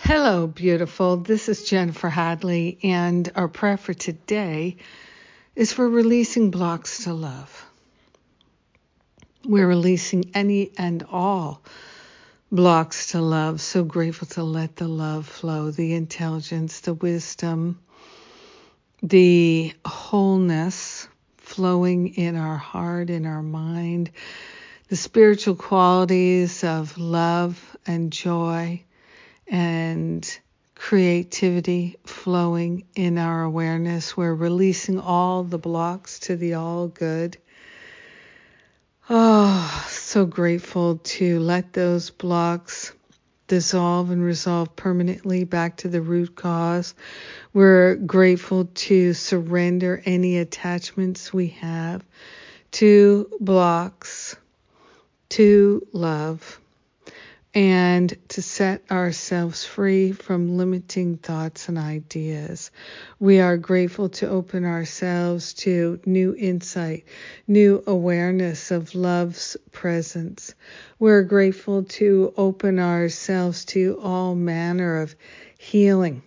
Hello, beautiful. This is Jennifer Hadley, and our prayer for today is for releasing blocks to love. We're releasing any and all blocks to love. So grateful to let the love flow, the intelligence, the wisdom, the wholeness flowing in our heart, in our mind, the spiritual qualities of love and joy and creativity flowing in our awareness. We're releasing all the blocks to the all good. Oh, so grateful to let those blocks dissolve and resolve permanently back to the root cause. We're grateful to surrender any attachments we have to blocks, to love and to set ourselves free from limiting thoughts and ideas. We are grateful to open ourselves to new insight, new awareness of love's presence. We're grateful to open ourselves to all manner of healing.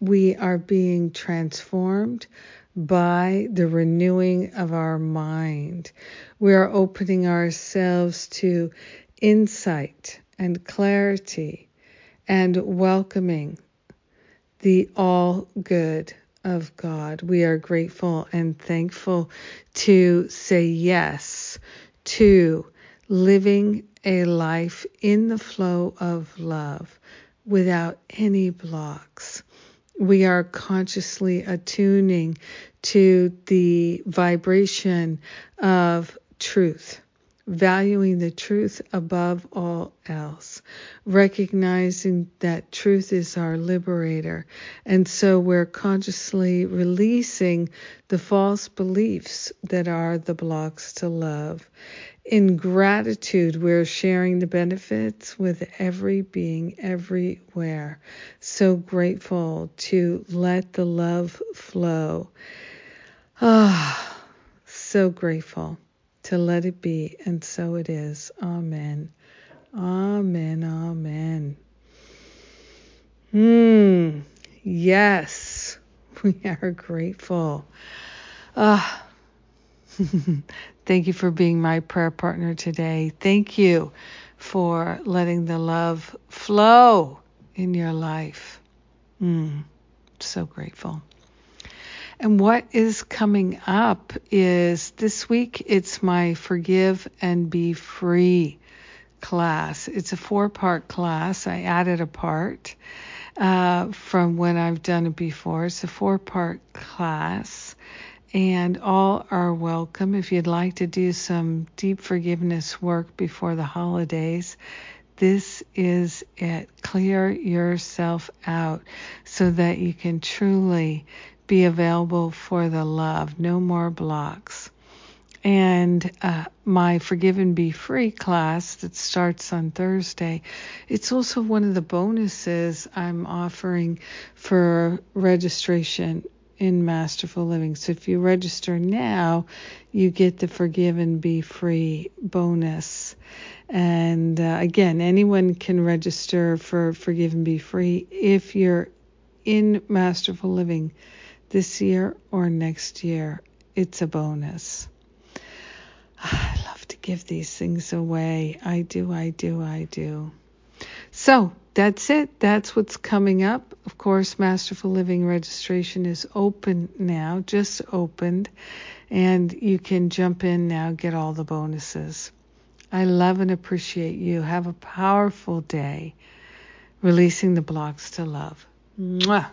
We are being transformed by the renewing of our mind. We are opening ourselves to insight and clarity and welcoming the all good of God. We are grateful and thankful to say yes to living a life in the flow of love without any blocks. We are consciously attuning to the vibration of truth valuing the truth above all else, recognizing that truth is our liberator. And so we're consciously releasing the false beliefs that are the blocks to love. In gratitude, we're sharing the benefits with every being everywhere. So grateful to let the love flow. Ah, so grateful to let it be, and so it is. Amen. Amen. Amen. Hmm. Yes, we are grateful. Ah. Thank you for being my prayer partner today. Thank you for letting the love flow in your life. Mm, so grateful. And what is coming up is this week it's my Forgive and Be Free class. It's a four part class. I added a part uh, from when I've done it before. It's a four part class. And all are welcome. If you'd like to do some deep forgiveness work before the holidays, this is it. Clear yourself out so that you can truly be available for the love. No more blocks. And uh, my Forgive and Be Free class that starts on Thursday, it's also one of the bonuses I'm offering for registration in Masterful Living. So if you register now, you get the Forgive and Be Free bonus. And uh, again, anyone can register for Forgive and Be Free if you're in Masterful Living this year or next year. It's a bonus. I love to give these things away. I do, I do, I do. So that's it. That's what's coming up. Of course, Masterful Living registration is open now, just opened, and you can jump in now, get all the bonuses. I love and appreciate you. Have a powerful day. Releasing the blocks to love. Mwah.